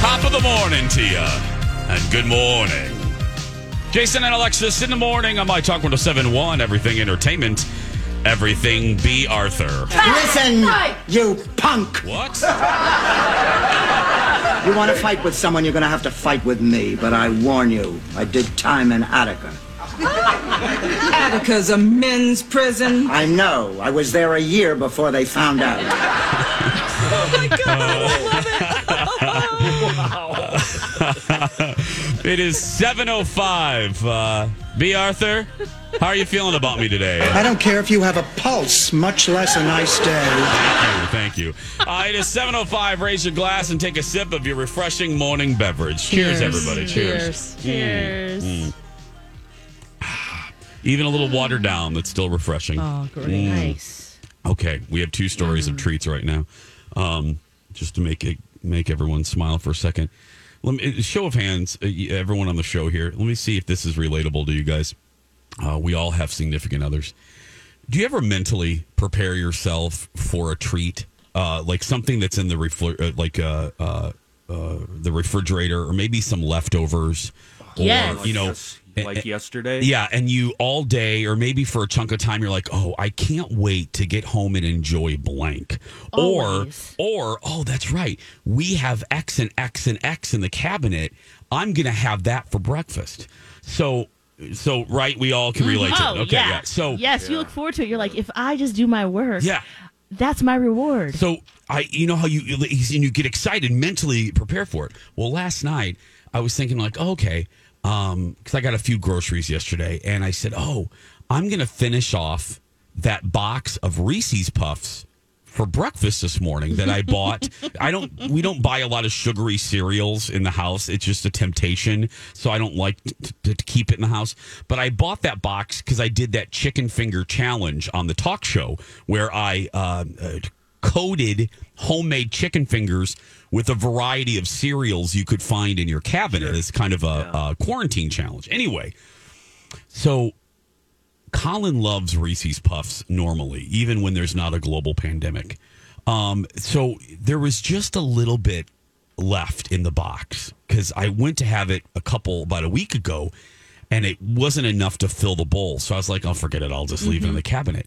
Top of the morning to you. And good morning. Jason and Alexis in the morning on My Talk 1071, Everything Entertainment, Everything Bea Arthur. Listen, you punk! What? You want to fight with someone, you're going to have to fight with me. But I warn you, I did time in Attica. Attica's a men's prison. I know. I was there a year before they found out. Oh, It is 7.05. Uh, Bea Arthur, how are you feeling about me today? I don't care if you have a pulse, much less a nice day. Thank you. Thank you. Uh, it is 7.05. Raise your glass and take a sip of your refreshing morning beverage. Cheers, everybody. Cheers. Cheers. Even a little watered down that's still refreshing. Oh, great. Nice. Okay, we have two stories of treats right now, um, just to make it make everyone smile for a second. Let me show of hands, uh, everyone on the show here. Let me see if this is relatable to you guys. Uh, we all have significant others. Do you ever mentally prepare yourself for a treat, uh, like something that's in the refri- uh, like uh, uh, uh, the refrigerator, or maybe some leftovers, or Yes. you know, Yes, like yesterday. yeah, and you all day or maybe for a chunk of time you're like, "Oh, I can't wait to get home and enjoy blank." Always. Or or oh, that's right. We have X and X and X in the cabinet. I'm going to have that for breakfast. So so right, we all can mm-hmm. relate to Oh, it. Okay, yeah. yeah. So yes, you look forward to it. You're like, if I just do my work, yeah. that's my reward. So I, you know how you and you get excited, mentally prepare for it. Well, last night I was thinking like, oh, okay, because I got a few groceries yesterday, and I said, oh, I'm gonna finish off that box of Reese's Puffs for breakfast this morning that I bought. I don't, we don't buy a lot of sugary cereals in the house. It's just a temptation, so I don't like t- t- to keep it in the house. But I bought that box because I did that chicken finger challenge on the talk show where I uh, uh, coated homemade chicken fingers with a variety of cereals you could find in your cabinet. It's kind of a, a quarantine challenge. Anyway, so Colin loves Reese's Puffs normally, even when there's not a global pandemic. Um, so there was just a little bit left in the box because I went to have it a couple about a week ago, and it wasn't enough to fill the bowl. So I was like, "I'll forget it. I'll just leave it in the cabinet."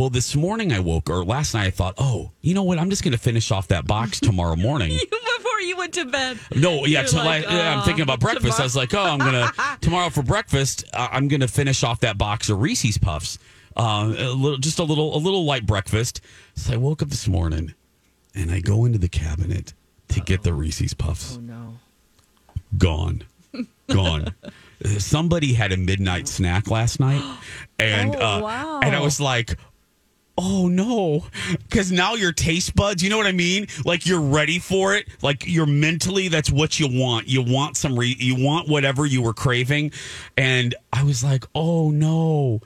Well, this morning I woke, or last night I thought, "Oh, you know what? I'm just going to finish off that box tomorrow morning." Before you went to bed. No, yeah, You're like, I'm "Oh, thinking about breakfast. I was like, oh, I'm gonna tomorrow for breakfast. Uh, I'm gonna finish off that box of Reese's Puffs. Uh, a little, just a little, a little light breakfast. So I woke up this morning, and I go into the cabinet to get the Reese's Puffs. oh no. Gone, gone. Uh, Somebody had a midnight snack last night, and Oh, uh, wow. and I was like, oh no. Because now your taste buds you know what i mean? Like you're ready for it. Like you're mentally that's what you want. You want some re- you want whatever you were craving. And i was like oh no.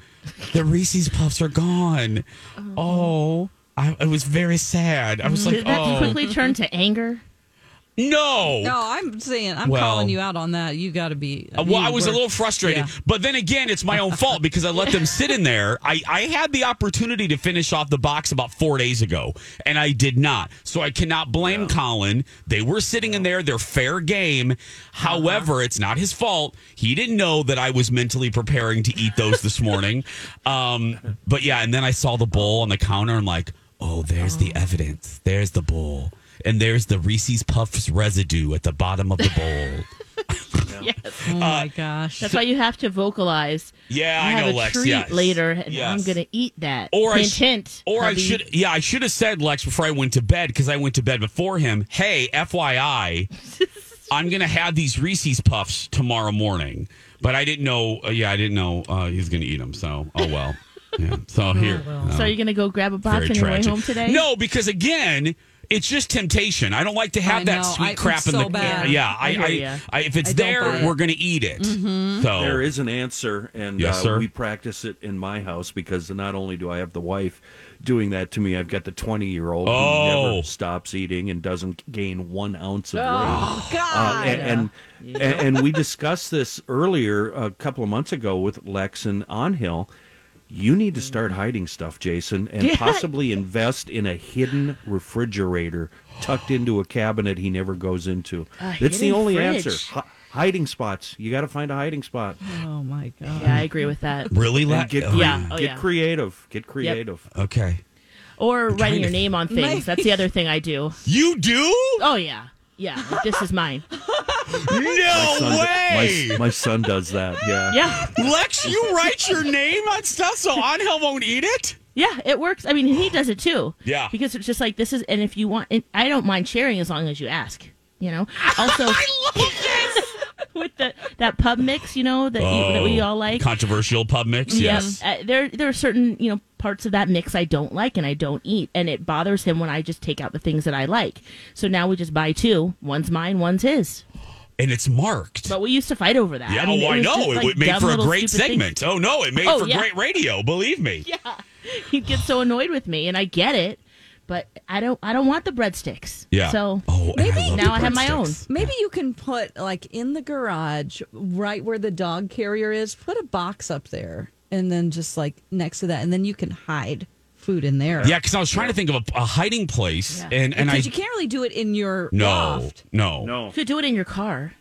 The reese's puffs are gone. Oh. oh I, I was very sad. I was like Did that oh. quickly turn to anger? No No, I'm saying I'm Well- calling you out on that. You got to be. Uh, well, I was a little frustrated, Yeah. but then again, it's my own fault because I let them sit in there. I, I had the opportunity to finish off the box about four days ago, and I did not. So I cannot blame Colin. They were sitting in there; they're fair game. However, it's not his fault. He didn't know that I was mentally preparing to eat those this morning. Um, but yeah, and then I saw the bowl on the counter and like, oh, there's the evidence. There's the bowl. And there's the Reese's Puffs residue at the bottom of the bowl. Yes. Oh my gosh. That's why you have to vocalize. Yeah, I have know, a Lex, treat yes. later, and Yes. I'm gonna eat that. Or I hint, sh- hint. Or I should, yeah, I should have said Lex before I went to bed because I went to bed before him. Hey, FYI, I'm gonna have these Reese's Puffs tomorrow morning, but I didn't know. Uh, yeah, I didn't know uh, he was gonna eat them. So, oh well. Yeah. So here. So are you gonna go grab a box on your way home today? No, because again, it's just temptation. I don't like to have I that know. sweet I- crap it's in so the bad. Yeah, I, I hear I, ya. I, if it's I don't there, it. we're gonna eat it. Mm-hmm. So There is an answer, and Yes, uh, we practice it in my house because not only do I have the wife doing that to me, I've got the 20 year old who Oh. never stops eating and doesn't gain one ounce of weight. Oh Uh, God. and, and, and we discussed this earlier a couple of months ago with Lex and Onhill. You need to start hiding stuff, Jason, and Yeah. possibly invest in a hidden refrigerator tucked into a cabinet he never goes into. A That's the only fridge. answer. Hi- hiding spots. You got to find a hiding spot. oh my God. Yeah, I agree with that. really, And Lex? get, Oh, Yeah. Oh, get yeah. creative. Get creative. Okay. Or trying writing your name on things. That's the other thing I do. You do? Oh yeah, yeah. like, this is mine. No Son- way. my, my son does that. Yeah. Yeah, Lex, you write your name on stuff so Angel won't eat it? yeah. It works. I mean, he does it too. Yeah. because it's just like this is. And if you want, and I don't mind sharing as long as you ask. You know. Also, I love this. with the that pub mix, you know that you, that we all like. Controversial pub mix, Yep. yes. Uh, there, there are certain you know parts of that mix I don't like and I don't eat, and it bothers him when I just take out the things that I like. So now we just buy two. One's mine, one's his. And it's marked. But we used to fight over that. yeah, I mean, oh, I was know. just, It like, would make dumb for a great stupid things. segment. Oh, no, it made Oh, for yeah. great radio, believe me. Yeah, he'd get so annoyed with me, and I get it. But I don't. I don't want the breadsticks. Yeah. So oh, Maybe- I Now I have my own. breadsticks. Maybe you can put like in the garage, right where the dog carrier is, put a box up there, and then just like next to that, and then you can hide food in there. Yeah, because I was trying to think of a, a hiding place, Yeah. and and I because you can't really do it in your no loft. no No. you could do it in your car.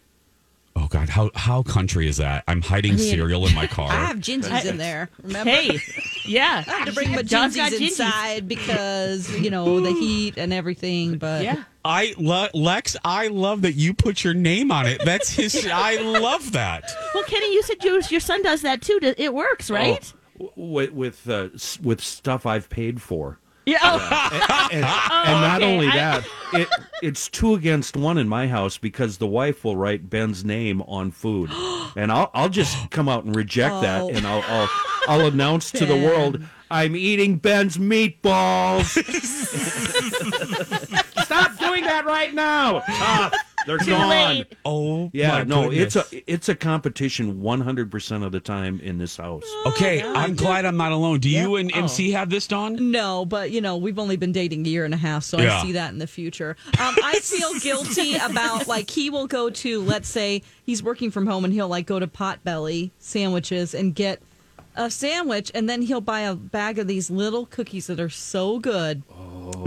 Oh God, how how country is that? I'm hiding I mean, cereal in my car. I have ginsies in there. Remember? Hey, yeah. I had to bring my John's got ginsies ginsies. inside because you know the heat and everything. But Yeah. I lo- Lex, I love that you put your name on it. That's his. I love that. Well, Kenny, you said your your son does that too. It works, oh, right? Oh, with with, uh, with stuff I've paid for. Yeah. Oh, and, and not okay. only I- that, it, it's two against one in my house because the wife will write Ben's name on food, and I'll I'll just come out and reject that, Oh. and I'll I'll, I'll announce to the world I'm eating Ben's meatballs. Stop doing that right now! Ah, they're Too gone. late. Oh Yeah, my no, goodness. it's a it's a competition 100 percent of the time in this house. okay. I'm glad I'm not alone. Do you and Oh. MC have this, Dawn? No, but you know, we've only been dating a year and a half, so Yeah. I see that in the future. Um, I feel guilty about like he will go to, let's say he's working from home and he'll like go to Potbelly sandwiches and get a sandwich, and then he'll buy a bag of these little cookies that are so good.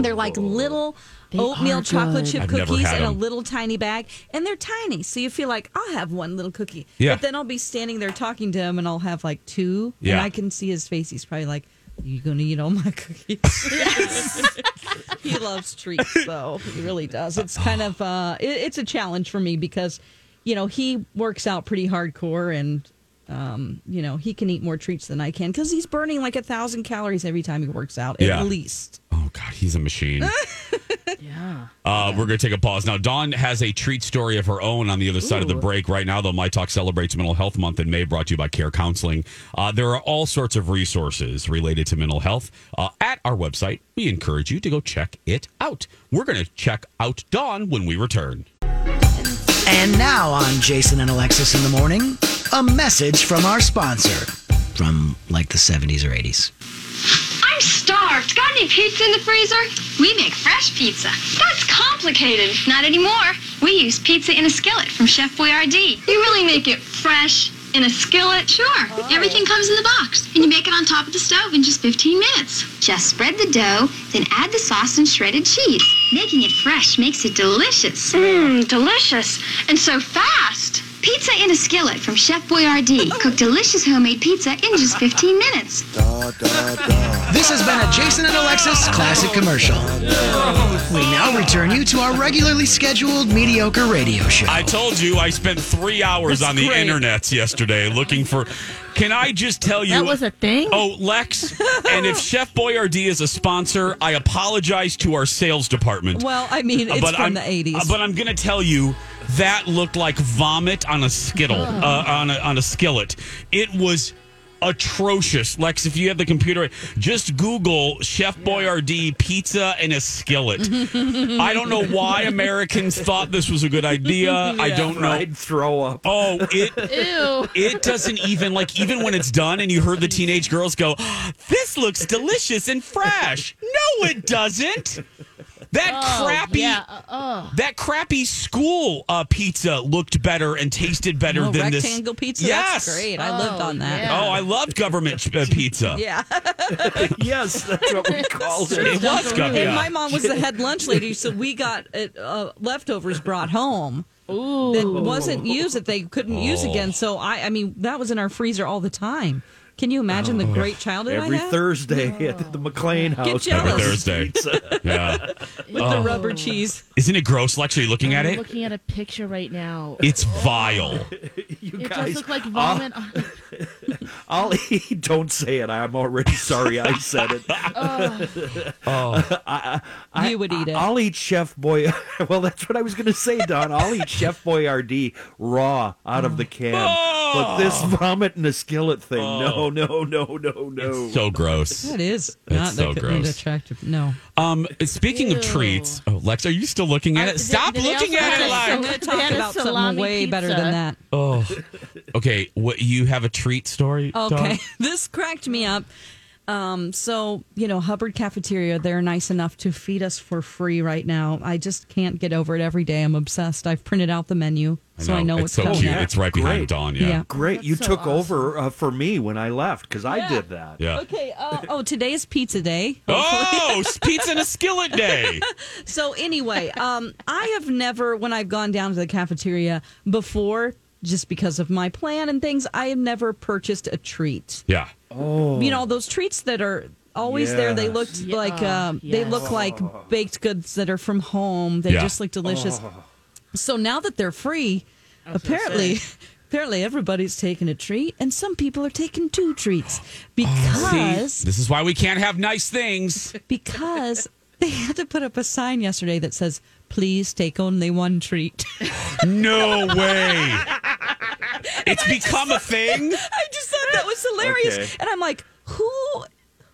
They're like little They oatmeal chocolate chip I've cookies had in a little tiny bag, and they're tiny, so you feel like I'll have one little cookie. Yeah. But then I'll be standing there talking to him, and I'll have like two, Yeah. and I can see his face. He's probably like, "You gonna eat all my cookies?" he loves treats though he really does it's kind of uh it, it's a challenge for me because you know he works out pretty hardcore and um you know he can eat more treats than i can because he's burning like a thousand calories every time he works out Yeah. at least Oh God, he's a machine. Yeah. Uh, we're going to take a pause now. Dawn has a treat story of her own on the other side of the break. Right now, though, My Talk celebrates Mental Health Month in May, brought to you by Care Counseling. Uh, there are all sorts of resources related to mental health uh, at our website. We encourage you to go check it out. We're going to check out Dawn when we return. And now on Jason and Alexis in the morning, a message from our sponsor from like the 70s or 80s. I'm starved. Got any pizza in the freezer? We make fresh pizza. That's complicated. Not anymore. We use pizza in a skillet from Chef Boyardee. You really make it fresh in a skillet? Sure. Everything comes in the box, and you make it on top of the stove in just 15 minutes. Just spread the dough, then add the sauce and shredded cheese. Making it fresh makes it delicious. Mmm, delicious. And so fast. Pizza in a skillet from Chef Boyardee. Cook delicious homemade pizza in just 15 minutes. This has been a Jason and Alexis classic commercial. We now return you to our regularly scheduled mediocre radio show. I told you I spent three hours That's on the great. internets yesterday looking for. Can I just tell you? That was a thing? Oh, Lex, and if Chef Boyardee is a sponsor, I apologize to our sales department. Well, I mean, it's But from I'm- the 80s. uh, But I'm going to tell you that looked like vomit on a skittle, uh, on a on a skillet. It was atrocious. Lex, if you have the computer, just Google Chef Boyardee pizza in a skillet. I don't know why Americans thought this was a good idea. I don't know. I'd throw up. Oh, it Ew. it doesn't even like even when it's done and you heard the teenage girls go, "This looks delicious and fresh." No, it doesn't. That Oh, crappy Yeah. uh, oh. that crappy school uh, pizza looked better and tasted better Oh, than this. rectangle pizza. Yes. That's great. I lived Oh, on that. yeah. Oh, I loved government uh, pizza. Yeah. yes, that's what we called it. It was And government. my mom was the head lunch lady, so we got uh, uh, leftovers brought home. Ooh. That wasn't used that they couldn't use Oh. again. So I, I mean, that was in our freezer all the time. Can you imagine the oh. great childhood Every I had? Thursday at the McLean house. jealous. Every Thursday. Yeah. With the oh. rubber cheese. Isn't it gross, Lex? Are you looking at I'm it? looking at a picture right now. It's vile. You It guys, does look like I'll- vomit. I'll, eat. Dawn't say it. I'm already sorry I said it. Oh, you would eat it. I'll eat Chef Boy. Well, that's what I was going to say, Don. I'll eat Chef Boyardee raw out of the can. Oh. But this vomit in a skillet thing, no, no, no, no, no. So gross. that is It's not so that gross. attractive. No. Um, speaking of treats, oh, Lex, are you still looking at it? did- Stop did they looking at it a like. I'm going to talk about something salami way better than that. Oh, okay. What you have a treat story? Dawn? Okay, this cracked me up. Um, so you know, Hubbard Cafeteria, they're nice enough to feed us for free right now. I just can't get over it every day. I'm obsessed. I've printed out the menu, so I know it's what's so coming. cute. up. It's right behind Great. Dawn. Yeah. Yeah. Great. You so took awesome. over uh, for me when I left because I did that. Yeah. Okay. Uh, oh, today is pizza day. Oh, pizza in a skillet day. So anyway, um, I have never, when I've gone down to the cafeteria before, just because of my plan and things, I have never purchased a treat. Yeah. Oh. You know, those treats that are always there. They Yes. looked Yeah, like um, they yes. look like baked goods that are from home. They Yeah. just look delicious. So now that they're free, apparently. Apparently, everybody's taking a treat, and some people are taking two treats because See, this is why we can't have nice things. because they had to put up a sign yesterday that says, "Please take only one treat." No way. It's become a thing. I just thought that was hilarious. Okay. And I'm like, who,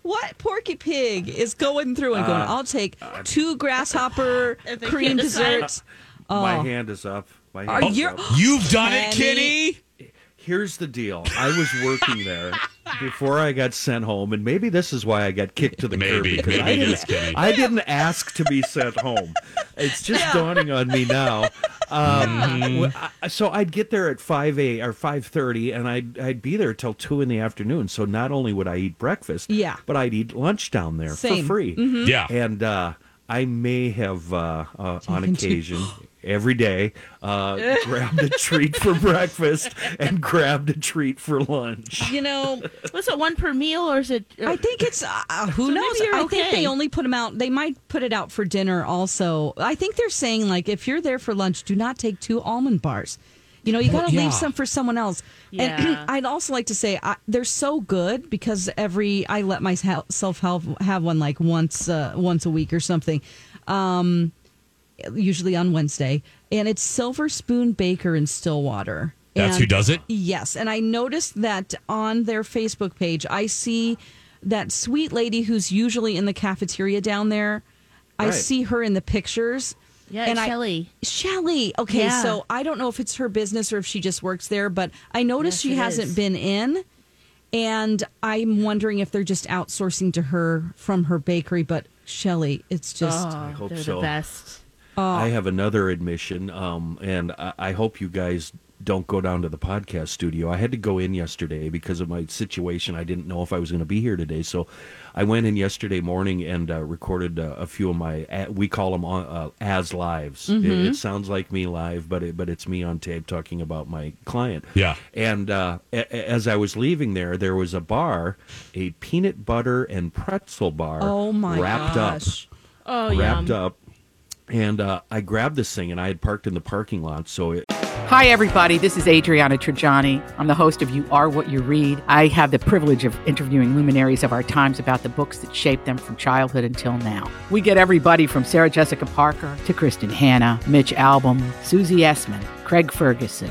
what Porky Pig is going through and going, Uh, I'll take two grasshopper cream can't decide. desserts. My Oh. hand is up. My Are hand is you- up. You've done it, Kitty. Here's the deal. I was working there before I got sent home, and maybe this is why I got kicked to the curb. Maybe, because maybe I it didn't. I didn't ask to be sent home. It's just dawning on me now. Um, w- I- so I'd get there at five a or five thirty, and I'd I'd be there till two in the afternoon. So not only would I eat breakfast, Yeah. but I'd eat lunch down there Same. for free. Yeah. and uh, I may have uh, uh, on Taken two. occasion. Every day, uh, grabbed a treat for breakfast and grabbed a treat for lunch. You know, Was it one per meal or is it? I think it's uh, uh, who So knows. you're I think they only put them out. They might put it out for dinner also. I think they're saying like if you're there for lunch, do not take two almond bars. You know, you got to yeah. leave some for someone else. Yeah. And I'd also like to say I, they're so good because every I let myself have, have one like once uh, once a week or something. Um, usually on Wednesday, and it's Silver Spoon Baker in Stillwater. That's And- who does it? Yes, and I noticed that on their Facebook page, I see that sweet lady who's usually in the cafeteria down there. I see her in the pictures. Yeah, and I- Shelly. Shelly. Okay, Yeah. so I don't know if it's her business or if she just works there, but I noticed Yes, she hasn't is. been in. And I'm wondering if they're just outsourcing to her from her bakery. But Shelly, it's just oh, hope they're so. the best. Oh. I have another admission, um, and I, I hope you guys don't go down to the podcast studio. I had to go in yesterday because of my situation. I didn't know if I was going to be here today, so I went in yesterday morning and uh, recorded uh, a few of my. Uh, we call them uh, as lives. It, it sounds like me live, but it, but it's me on tape talking about my client. Yeah. And uh, a- a- as I was leaving there, there was a bar, a peanut butter and pretzel bar. Oh my wrapped gosh. Oh, wrapped yum. up. And uh, I grabbed this thing, and I had parked in the parking lot, so it, Hi, everybody. This is Adriana Trigiani. I'm the host of You Are What You Read. I have the privilege of interviewing luminaries of our times about the books that shaped them from childhood until now. We get everybody from Sarah Jessica Parker to Kristin Hannah, Mitch Albom, Susie Essman, Craig Ferguson,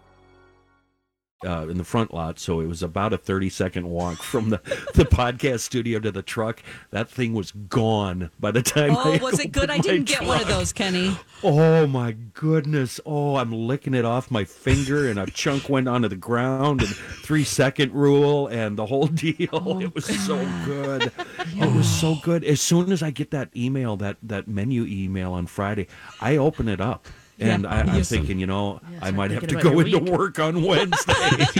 Uh, in the front lot, so it was about a 30 second walk from the, the podcast studio to the truck. That thing was gone by the time Oh, I was it good? I didn't get one of those, Kenny. Oh my goodness. Oh, I'm licking it off my finger and a chunk went onto the ground and three second rule and the whole deal. Oh, it was so good. It was so good. As soon as I get that email, that, that menu email on Friday, I open it up. And I, I'm Listen. thinking, you know, I might have to go into week. work on Wednesday.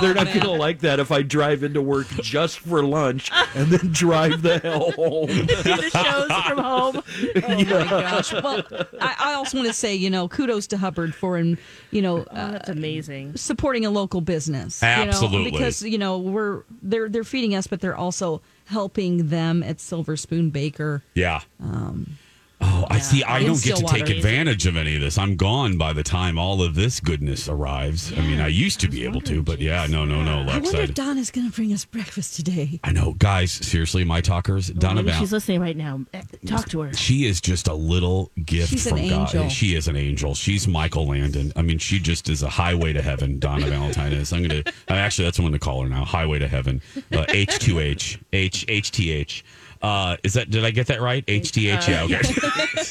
They're not going to like that if I drive into work just for lunch and then drive the hell home. See the shows from home. Oh my gosh. Well, I, I also want to say, you know, kudos to Hubbard for, um, you know, Oh, uh, that's amazing. supporting a local business. Absolutely. You know, because you know we're they're they're feeding us, but they're also helping them at Silver Spoon Baker. Yeah. Oh, I see. I In don't get to take advantage of any of this. I'm gone by the time all of this goodness arrives. I mean, I used to be able to, but yeah, no, no, no, I wonder I, if Donna's going to bring us breakfast today. I know, guys. Seriously, my talkers, Donna Val. she's listening right now. Eh, Talk to her. She is just a little gift She's from an God. angel. She is an angel. She's Michael Landon. I mean, she just is a highway to heaven. Donna Valentine is. I'm gonna. uh, Actually, that's what I'm gonna call her now. Highway to heaven. Uh, H2H. H H-T-H. Uh, is that? Did I get that right? H-T-H. Yeah. Okay.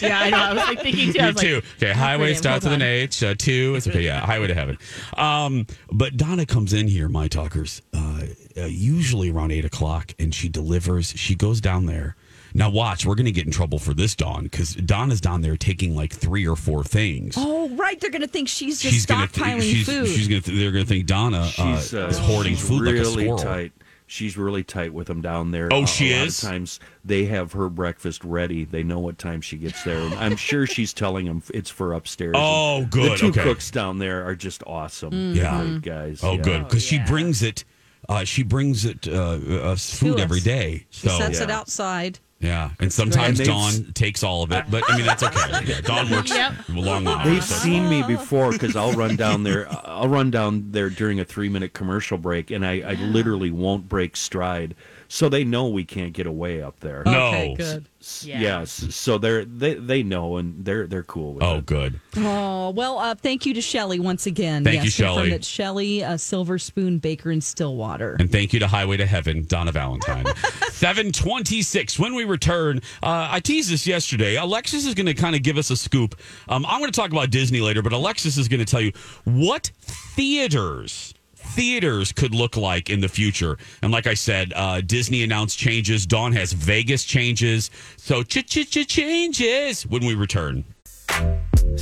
Yeah, I know. I was like thinking too. I You was like, too. Okay, highway starts with an. H. Uh, two. It's okay. Yeah, highway to heaven. Um, but Donna comes in here, my talkers, uh, uh, usually around eight o'clock, and she delivers. She goes down there. Now watch, we're gonna get in trouble for this, Dawn, because Donna's down there taking like three or four things. Oh, right. They're going to think she's just gonna stockpiling she's, food. she's gonna th- they're gonna think Donna uh, She's, uh, is hoarding she's food like a squirrel. tight. She's really tight with them down there. Oh, Uh, she a lot is? Of times they have her breakfast ready. They know what time she gets there. And I'm sure she's telling them it's for upstairs. Oh, good, The two okay. cooks down there are just awesome. Mm-hmm. Yeah. great guys. Oh, yeah. good, because yeah. she brings it. Uh, she brings it uh, us food us. every day. she So sets it outside. Yeah, and sometimes And Dawn takes all of it, but I mean that's okay. Yeah, Dawn works Yep. long hours. They've so- seen me before because I'll run down there. I'll run down there during a three minute commercial break, and I, I literally won't break stride. So they know we can't get away up there. No. Okay, good. S- Yeah. Yes. So they're they they know and they're they're cool with Oh, it. good. Oh, well, uh, thank you to Shelly once again. Thank you, yes, Shelley. From Shelly, uh, Silver Spoon Baker in Stillwater. And thank you to Highway to Heaven, Donna Valentine. 726. When we return, uh, I teased this yesterday. Alexis is going to kind of give us a scoop. Um, I'm going to talk about Disney later, but Alexis is going to tell you what theaters theaters could look like in the future. And like I said, uh, Disney announced changes. Dawn has Vegas changes. So ch ch ch changes when we return.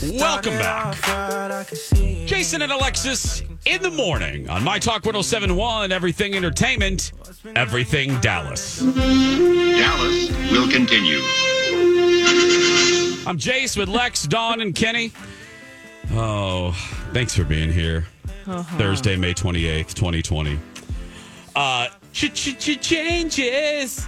Welcome back. Jason and Alexis in the morning on My Talk 1071, Everything Entertainment, Everything Dallas. Dallas will continue. I'm Jace with Lex, Dawn, and Kenny. Oh, thanks for being here. Thursday, May 28th, 2020. Uh, ch ch ch changes.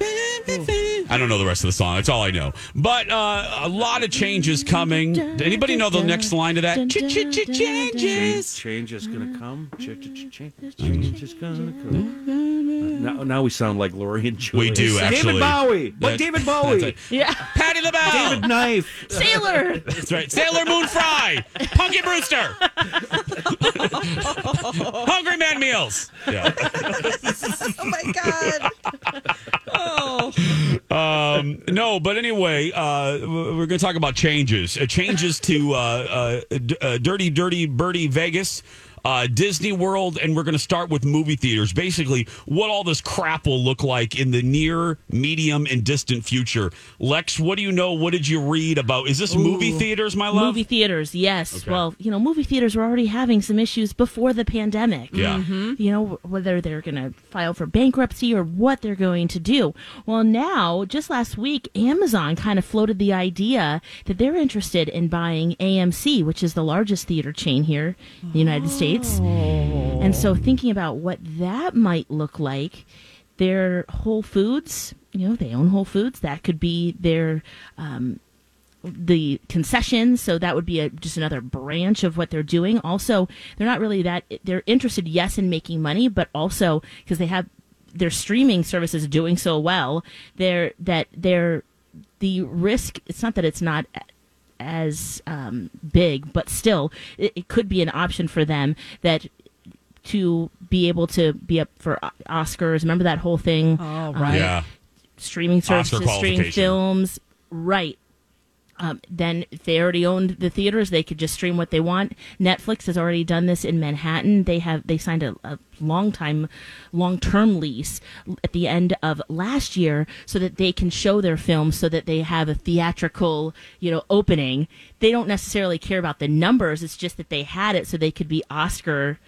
I don't know the rest of the song. That's all I know. But uh, a lot of changes coming. Anybody know the next line to that? Ch ch ch Change, changes. change is gonna come. Ch- ch- ch- change, change is gonna come. Now, now we sound like Lori and Julia. We do, actually. David Bowie. What That- David Bowie? that's Yeah. Patti LaBelle. David Knife. Sailor. That's right. Sailor Moon Fry. Punky Brewster. Hungry Man Meals. Yeah. Oh, my God. Oh. Um, no, but anyway, uh, we're going to talk about changes. Uh, changes to uh, uh, D- uh, Dirty Dirty Birdie Vegas. Uh, Disney World, and we're going to start with movie theaters. Basically, what all this crap will look like in the near, medium, and distant future. Lex, what do you know? What did you read about? Is this movie theaters, my love? Movie theaters, yes. Okay. Well, you know, movie theaters were already having some issues before the pandemic. Yeah. You know, whether they're going to file for bankruptcy or what they're going to do. Well, now, just last week, Amazon kind of floated the idea that they're interested in buying AMC, which is the largest theater chain here in the United States. And so, thinking about what that might look like, their Whole Foods, you know, they own Whole Foods. That could be their um, the concessions. So that would be a, just another branch of what they're doing. Also they're not really that they're interested yes in making money but also because they have their streaming services doing so well they're that they're the risk it's not that it's not as um, big but still it, it could be an option for them that to be able to be up for oscars remember that whole thing Oh, Um, right. Yeah. streaming Oscar services, streaming films, right. Um, then if they already owned the theaters, they could just stream what they want. Netflix has already done this in Manhattan. They have they signed a, a long time, long term lease at the end of last year, so that they can show their films, so that they have a theatrical, you know, opening. They don't necessarily care about the numbers. It's just that they had it, so they could be Oscar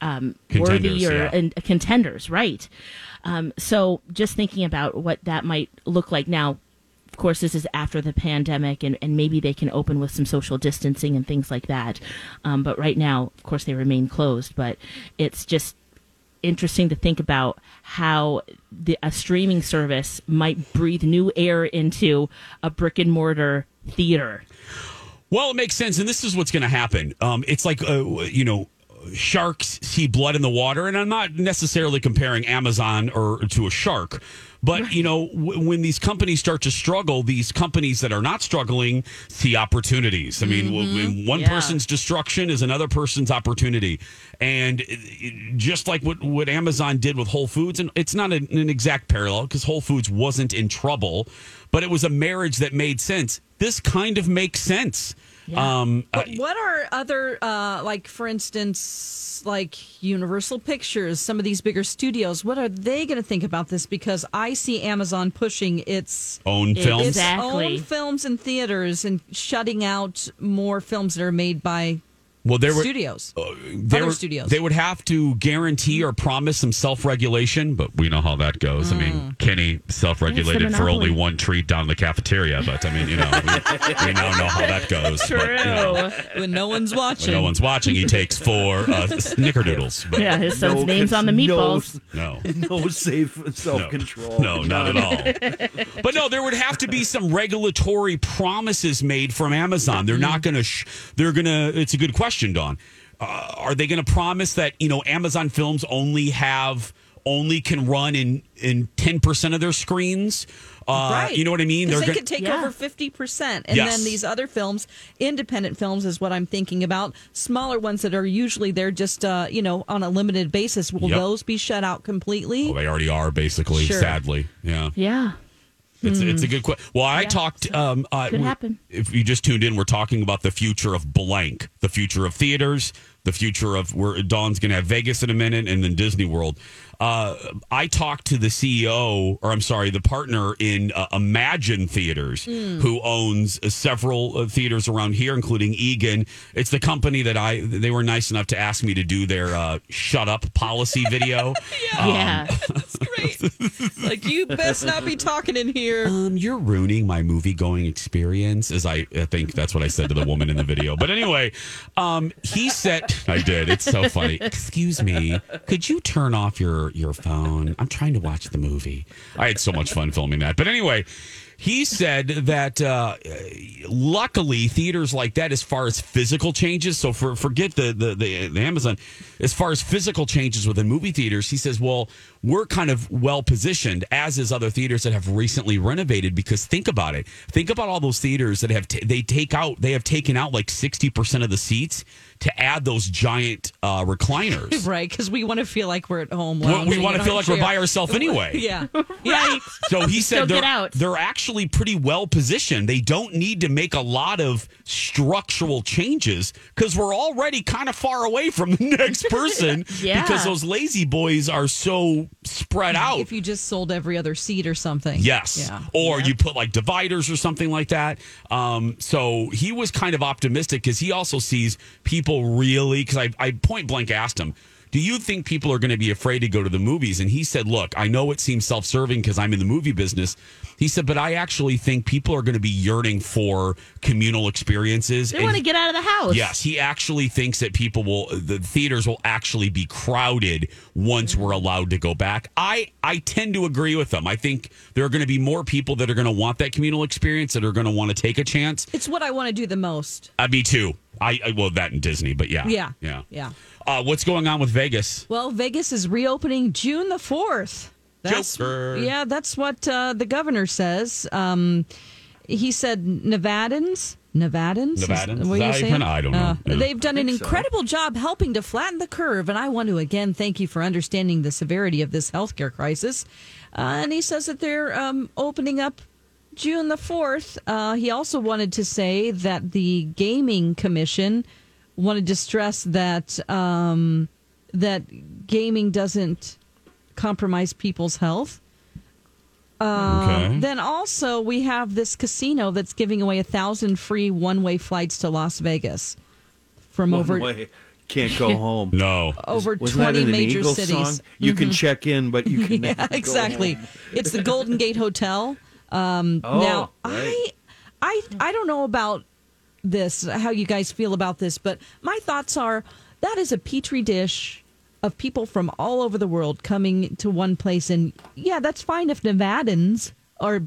um, worthy or yeah. and contenders, right? Um, so just thinking about what that might look like now. Of course, this is after the pandemic, and, and maybe they can open with some social distancing and things like that. Um, but right now, of course, they remain closed. But it's just interesting to think about how the, a streaming service might breathe new air into a brick and mortar theater. Well, it makes sense, and this is what's going to happen. Um, it's like uh, you know, sharks see blood in the water, and I'm not necessarily comparing Amazon or to a shark, but you know, w- when these companies start to struggle, these companies that are not struggling see opportunities. I mean, w- mm-hmm. when one Yeah. person's destruction is another person's opportunity, and it- it- just like what what Amazon did with Whole Foods, and it's not an, an exact parallel because Whole Foods wasn't in trouble, but it was a marriage that made sense. This kind of makes sense. Um, uh, But what are other, uh, like for instance, like Universal Pictures, some of these bigger studios? What are they going to think about this? Because I see Amazon pushing its own films. its Exactly. own films in theaters and shutting out more films that are made by Well, there were studios. they other were- studios. They would have to guarantee or promise some self-regulation, but we know how that goes. I Mm. mean, Kenny self-regulated for only one treat down the cafeteria, but I mean, you know, we, we now know how that goes. But, you know, when no one's watching. when no one's watching, he takes four uh, snickerdoodles. But Yeah, his son's No, name's on the meatballs. no. no safe self control. No, not at all. but no, there would have to be some regulatory promises made from Amazon. They're not going to. Sh- they're going to. It's a good question, Dawn. Uh, are they going to promise that you know Amazon films only have only can run in in ten percent of their screens? Uh, right. You know what I mean? Because they gonna- could take Yeah. over 50%. And Yes. then these other films, independent films is what I'm thinking about. Smaller ones that are usually they're just, uh, you know, on a limited basis. Will Yep. those be shut out completely? Well, they already are basically. Sure. Sadly, yeah. Yeah. It's it's a good question. Well, I Yeah, talked. Um, uh, could happen. If you just tuned in, we're talking about the future of blank, the future of theaters, the future of where Dawn's going to have Vegas in a minute, and then Disney World. Uh, I talked to the CEO, or I'm sorry, the partner in uh, Emagine Theaters, who owns uh, several uh, theaters around here, including Eagan. It's the company that I. They were nice enough to ask me to do their uh, "shut up" policy video. Yeah. That's great. like, you best not be talking in here. um, you're ruining my movie going experience. As I, I think that's what I said to the woman in the video. But anyway, um, he said, I did. It's so funny. Excuse me, could you turn off your your phone? I'm trying to watch the movie. I had so much fun filming that. But anyway. He said that uh, luckily theaters like that, as far as physical changes, so for forget the, the the the Amazon, as far as physical changes within movie theaters, he says, well, we're kind of well positioned, as is other theaters that have recently renovated. Because think about it, think about all those theaters that have t- they take out they have taken out like sixty percent of the seats to add those giant uh, recliners. Right, because we want to feel like we're at home. We- we want to feel our like we're by ourselves anyway. Yeah, yeah. So he said get they're, out. they're actually pretty well positioned. They don't need to make a lot of structural changes because we're already kind of far away from the next person Yeah. because those lazy boys are so spread out. If you just sold every other seat or something. Yes. Yeah. Or you put like dividers or something like that. Um, so he was kind of optimistic because he also sees people really, because I, I point blank asked him, do you think people are going to be afraid to go to the movies? And he said, look, I know it seems self serving because I'm in the movie business. He said, but I actually think people are going to be yearning for communal experiences. They want to get out of the house. Yes, he actually thinks that people will the theaters will actually be crowded once we're allowed to go back. I I tend to agree with them. I think there are going to be more people that are going to want that communal experience that are going to want to take a chance. It's what I want to do the most. Uh, me too. I, I well that in Disney, but yeah, Yeah. yeah. Yeah. Uh, what's going on with Vegas? Well, Vegas is reopening June the 4th. That's, Joker. Yeah, that's what uh, the governor says. Um, he said Nevadans. Nevadans? Nevadans? that what Is you're you saying? I don't know. Uh, Yeah. They've done an think so. incredible job helping to flatten the curve, and I want to again thank you for understanding the severity of this healthcare crisis. Uh, and he says that they're um, opening up June the 4th. Uh, he also wanted to say that the Gaming Commission wanted to stress that um, that gaming doesn't compromise people's health. Uh, Okay. Then also we have this casino that's giving away a thousand free one-way flights to Las Vegas from One over way. Can't go home. No. over Wasn't that twenty in major Eagles cities. Mm-hmm. You can check in, but you can yeah, exactly. it's the Golden Gate Hotel. Um, Oh, now, right. I, I, I don't know about this, how you guys feel about this, but my thoughts are that is a petri dish of people from all over the world coming to one place, and yeah, that's fine if Nevadans are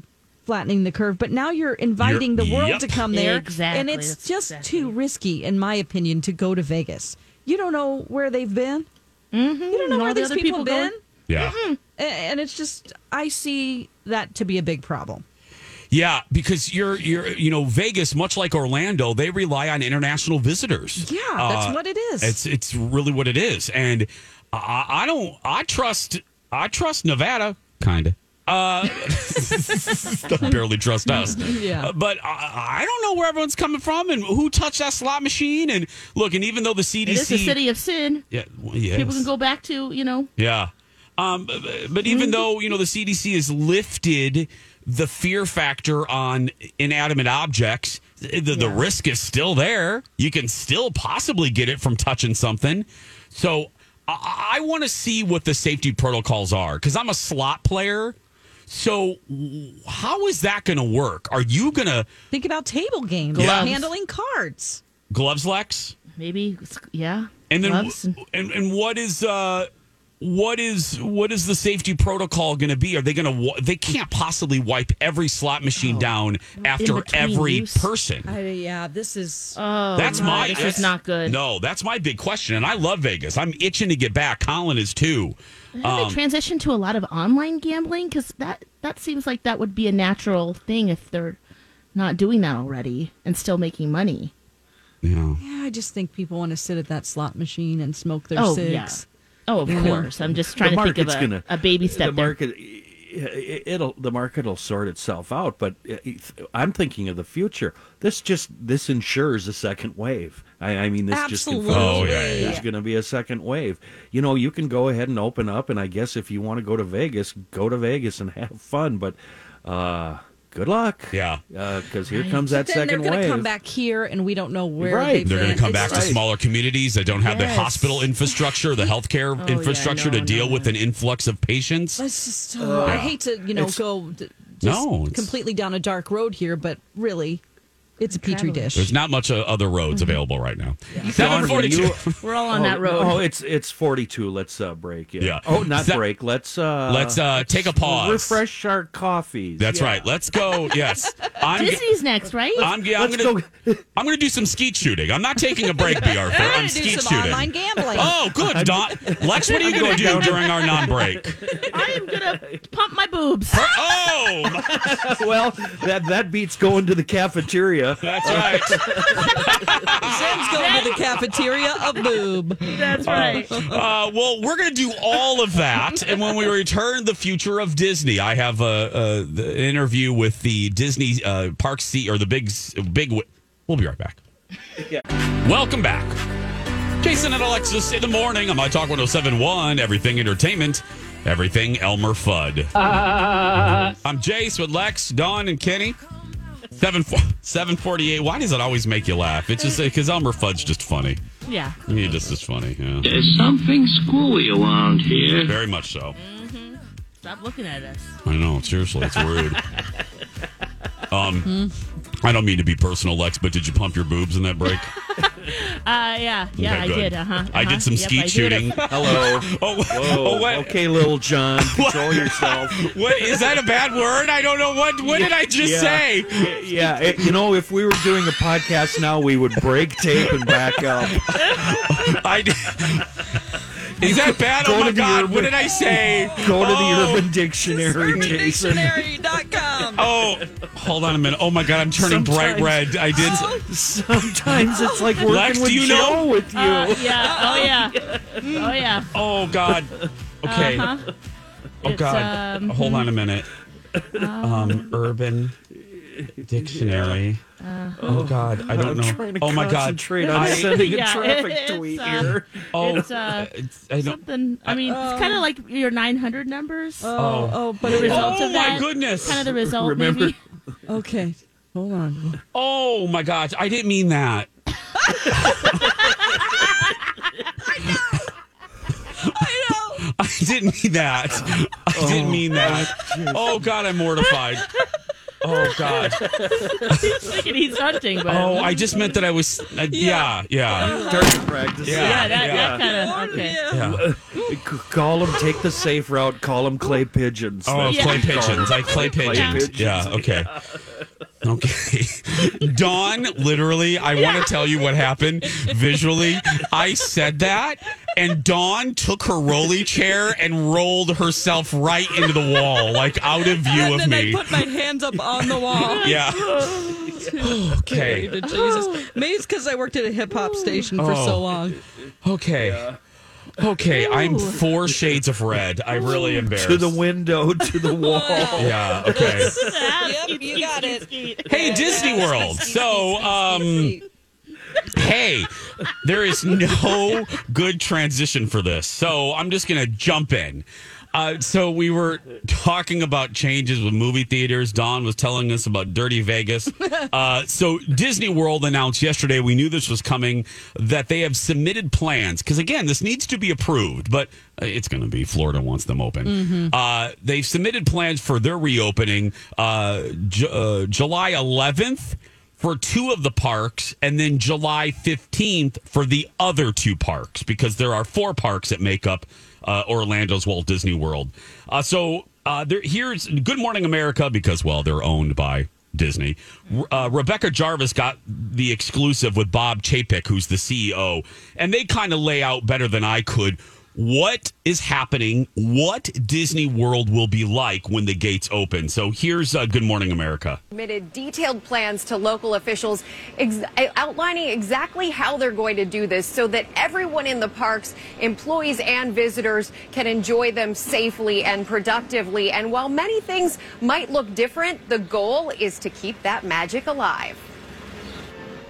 flattening the curve, but now you're inviting You're- the world yep. to come there, Exactly, and it's that's just exactly. too risky, in my opinion, to go to Vegas. You don't know where they've been. Mm-hmm. You don't know And where the these people, people been. going- Yeah. A- and it's just I see that to be a big problem. Yeah, because you're you're you know Vegas, much like Orlando, they rely on international visitors. Yeah, that's Uh, what it is. It's it's really what it is, and I, I don't I trust I trust Nevada kind of. Uh, barely trust us. Yeah. Uh, but I, I don't know where everyone's coming from and who touched that slot machine. And look, and even though the CDC, It is the city of sin. yeah, well, yes. People can go back to, you know, Yeah. Um, but, but even though, you know, the CDC has lifted the fear factor on inanimate objects, the, the risk is still there. You can still possibly get it from touching something. So I, I want to see what the safety protocols are because I'm a slot player. So how is that going to work? Are you going to Think about table games, Gloves. handling cards. gloves, Lex? maybe, yeah. And then, gloves and- and, and what is uh, what is what is the safety protocol going to be? Are they going to? They can't possibly wipe every slot machine down after every use? person. I, yeah, this is. Oh, that's no, my. This that's- is not good. No, that's my big question, and I love Vegas. I'm itching to get back. Colin is too. Have Um, they transitioned to a lot of online gambling? Because that that seems like that would be a natural thing if they're not doing that already and still making money. yeah. yeah, I just think people want to sit at that slot machine and smoke their Oh, cigs. yeah. Oh, of You know? course. I'm just trying the to think of a, gonna a baby step The there. market, it- it'll the market will sort itself out. But I'm thinking of the future. This just this ensures a second wave. I, I mean, this Absolutely. just confirms Oh, yeah, yeah, there's going to be a second wave. You know, you can go ahead and open up, and I guess if you want to go to Vegas, go to Vegas and have fun. But uh, good luck. Yeah. Uh, because here comes that then second they're going wave. to come back here, and we don't know where Right. they've They're going to come It's back to smaller communities that don't have the hospital infrastructure, the healthcare Oh, yeah, infrastructure to deal no, with no. an influx of patients. It's just. oh, I hate to, you know, It's- go just No, completely down a dark road here, but really, it's a petri dish. There's not much uh, other roads available right now. Dawn, Seven when forty-two. you- We're all on oh, that road. Oh, it's it's 42. Let's uh, break. Yeah. Yeah. Oh, not That- break. Let's uh Let's, uh, take a pause. Refresh our coffees. That's Yeah. right. Let's go. Yes, I'm. Disney's next, right? I'm, yeah, I'm Let's gonna. I'm gonna do some skeet shooting. I'm not taking a break, Bea Arthur. I'm I'm going to do skeet some shooting. online gambling. Oh, good, Dawn. Lex, what are you gonna do during our non-break? I am gonna pump my boobs. Oh, well, that that beats going to the cafeteria. Cafeteria. That's right. Sam's going to the cafeteria of boob. That's right. Uh, well, we're going to do all of that, and when we return, the future of Disney. I have a, a the interview with the Disney uh, Park C or the big big. We'll be right back. Yeah. Welcome back. Jason and Alexis in the morning on My Talk 1071, Everything Entertainment, Everything Elmer Fudd. I'm Jace with Lex, Dawn, and Kenny. 7, 748. Why does it always make you laugh? It's just because Elmer Fudd's just funny. Yeah. He just is funny. Yeah. There's something schooly around here. Very much so. Stop looking at us. I know. Seriously, it's rude. Um, I don't mean to be personal, Lex, but did you pump your boobs in that break? Uh, yeah, yeah, Okay, I good. did. Uh huh. I did some skeet shooting. Hello. Oh, oh, what? Okay, little John, control yourself. What is that a bad word? I don't know what. What did I just Yeah. say? Yeah, it- you know, if we were doing a podcast now, we would break tape and back up. I did. Is that bad? Go oh my God! Urban- What did I say? Go to the Oh. Urban Dictionary, Jason. Dictionary.com. Oh, hold on a minute. Oh my God! I'm turning bright red. I did. Sometimes it's like working Lex, with do you Joe know? with you. Uh, yeah. Oh yeah. Oh yeah. Oh God. Okay. Uh-huh. Oh God. um, Hold on a minute. Um, Urban Dictionary. oh God, I don't I'm know. trying to oh my God. I'm I- sending a traffic it's, tweet uh, here. Oh, It's, uh, it's- I. Something. I mean, it's kind of like your 900 numbers. Oh, oh, but the it results Oh of my goodness. Kind of the result, Remember- maybe. Okay, hold on. Oh my gosh, I didn't mean that. I know. I didn't mean that. I didn't mean that. Oh God, I'm mortified. Oh God. He's thinking he's hunting, but Oh, I just meant that I was. Uh, yeah, yeah, Target practice. Yeah. yeah, that, yeah. that kind of okay. yeah. Call them, take the safe route. Call them clay pigeons. Oh, That's Yeah. clay what you call pigeons. them. I clay pigeons. pigeons. Yeah. Okay. Okay. Dawn, literally, I want to tell you what happened visually. I said that, and Dawn took her rolly chair and rolled herself right into the wall, like out of view and of then me. I put my hands up on the wall. yeah. Okay. Jesus. Maybe it's because I worked at a hip hop station for Oh. so long. Okay. Okay. I'm four shades of red. I really embarrassed. To the window, to the wall. Yeah. Okay. Yep, you got it. Hey, Disney World. So, um, hey, there is no good transition for this. So I'm just going to jump in. Uh, so we were talking about changes with movie theaters. Dawn was telling us about Dirty Vegas. Uh, so Disney World announced yesterday, we knew this was coming, that they have submitted plans. Because again, this needs to be approved, but uh, it's going to be. Florida wants them open. Uh, they've submitted plans for their reopening uh, uh, July 11th for two of the parks and then July 15th for the other two parks because there are four parks that make up uh, Orlando's Walt Disney World. Uh, so uh, there, here's Good Morning America because, well, they're owned by Disney. Uh, Rebecca Jarvis got the exclusive with Bob Chapek, who's the CEO, and they kind of lay out better than I could what is happening, what Disney World will be like when the gates open. So here's uh, Good Morning America. submitted detailed plans to local officials ex- outlining exactly how they're going to do this so that everyone in the parks, employees and visitors, can enjoy them safely and productively. And while many things might look different, the goal is to keep that magic alive.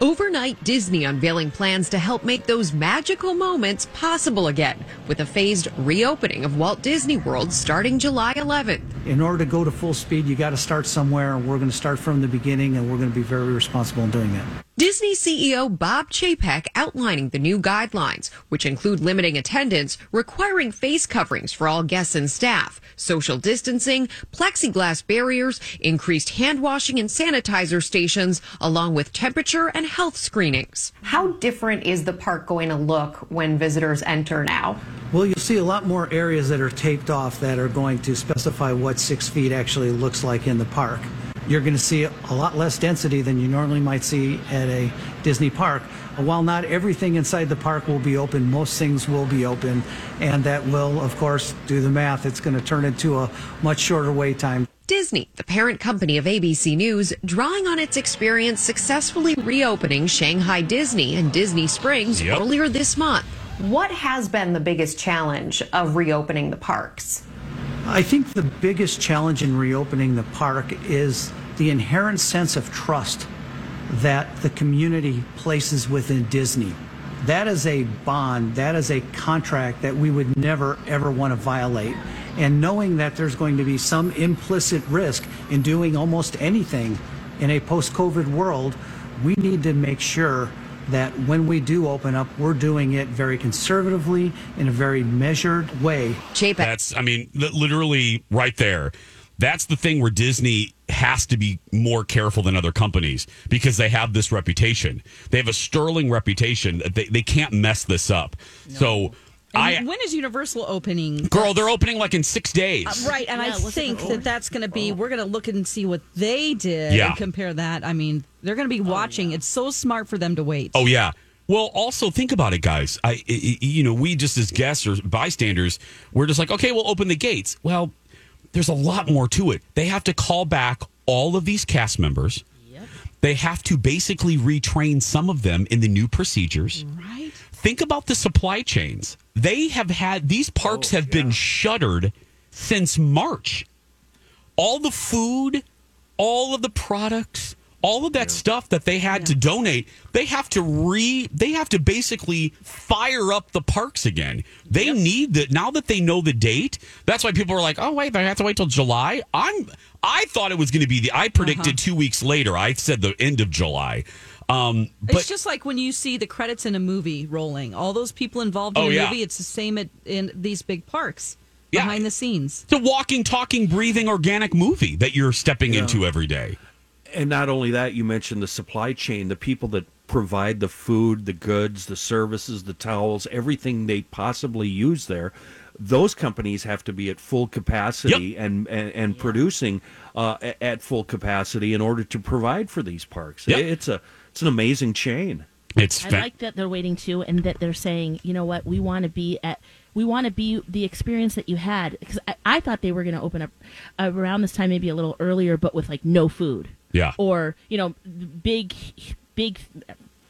Overnight, Disney unveiling plans to help make those magical moments possible again with a phased reopening of Walt Disney World starting July 11th. In order to go to full speed, you got to start somewhere, and we're going to start from the beginning, and we're going to be very responsible in doing that. Disney CEO Bob Chapek outlining the new guidelines, which include limiting attendance, requiring face coverings for all guests and staff, social distancing, plexiglass barriers, increased hand washing and sanitizer stations, along with temperature and health screenings. How different is the park going to look when visitors enter now? Well, you'll see a lot more areas that are taped off that are going to specify what six feet actually looks like in the park. You're going to see a lot less density than you normally might see at a Disney park. While not everything inside the park will be open, most things will be open, and that will, of course, do the math. It's going to turn into a much shorter wait time. Disney, the parent company of ABC News, drawing on its experience successfully reopening Shanghai Disney and Disney Springs Yep. earlier this month. What has been the biggest challenge of reopening the parks? I think the biggest challenge in reopening the park is the inherent sense of trust that the community places within Disney. That is a bond, that is a contract that we would never, ever want to violate. And knowing that there's going to be some implicit risk in doing almost anything in a post COVID world, we need to make sure that when we do open up, we're doing it very conservatively in a very measured way. That's, I mean, literally right there. That's the thing where Disney has to be more careful than other companies because they have this reputation. They have a sterling reputation. They, they can't mess this up. So, I, when is Universal opening? girl, they're opening like in six days. Uh, right, and I Yeah, what's it think that that's going to be. We're going to look and see what they did Yeah. and compare that. I mean, they're going to be oh, watching. It's so smart for them to wait. Oh yeah. Well, also think about it, guys. I, I- I- you know, we just as guests or bystanders, we're just like, okay, we'll open the gates. Well, there's a lot more to it. They have to call back all of these cast members. They have to basically retrain some of them in the new procedures. Right. Think about the supply chains. They have had these parks oh, have been shuttered since March. All the food, all of the products, all of that stuff that they had to donate, they have to re they have to basically fire up the parks again. They need that now that they know the date. That's why people are like, "Oh, wait, I have to wait till July." I'm I thought it was going to be the I predicted 2 weeks later. I said the end of July. Um but it's just like when you see the credits in a movie rolling. All those people involved in Oh, a yeah. movie. It's the same at, in these big parks Yeah. behind the scenes. It's a walking, talking, breathing, organic movie that you're stepping into every day. And not only that, you mentioned the supply chain, the people that provide the food, the goods, the services, the towels, everything they possibly use there. Those companies have to be at full capacity and, and, and producing uh, at full capacity in order to provide for these parks. Yep. It's a it's an amazing chain. It's I like that they're waiting too, and that they're saying, you know what, we want to be at, we want to be the experience that you had. Because I, I thought they were going to open up around this time, maybe a little earlier, but with like no food. Yeah. Or you know, big, big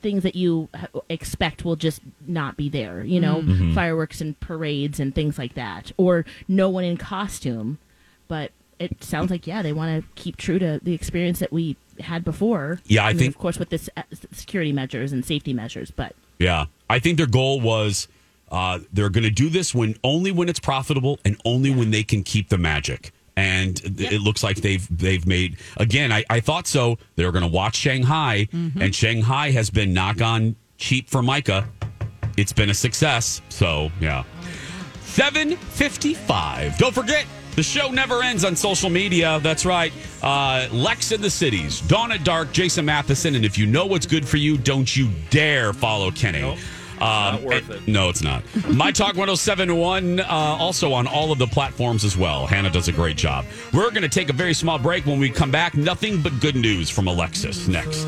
things that you expect will just not be there. You know, Mm-hmm. Mhm. fireworks and parades and things like that, or no one in costume. But it sounds like yeah, they want to keep true to the experience that we had before. Yeah, I And then, think- of course with this uh, security measures and safety measures, but. Yeah, I think their goal was uh, they're going to do this when only when it's profitable and only when they can keep the magic. And th- it looks like they've they've made again. I, I thought so. They were going to watch Shanghai, Mm-hmm. and Shanghai has been knock on cheap for Micah. It's been a success. So yeah, seven fifty five. Don't forget. The show never ends on social media. That's right. Uh, Lex in the Cities, Dawn at Dark, Jason Matheson. And if you know what's good for you, don't you dare follow Kenny. Um, not worth it. No, it's not. My Talk 1071, uh, also on all of the platforms as well. Hannah does a great job. We're going to take a very small break. When we come back, nothing but good news from Alexis next.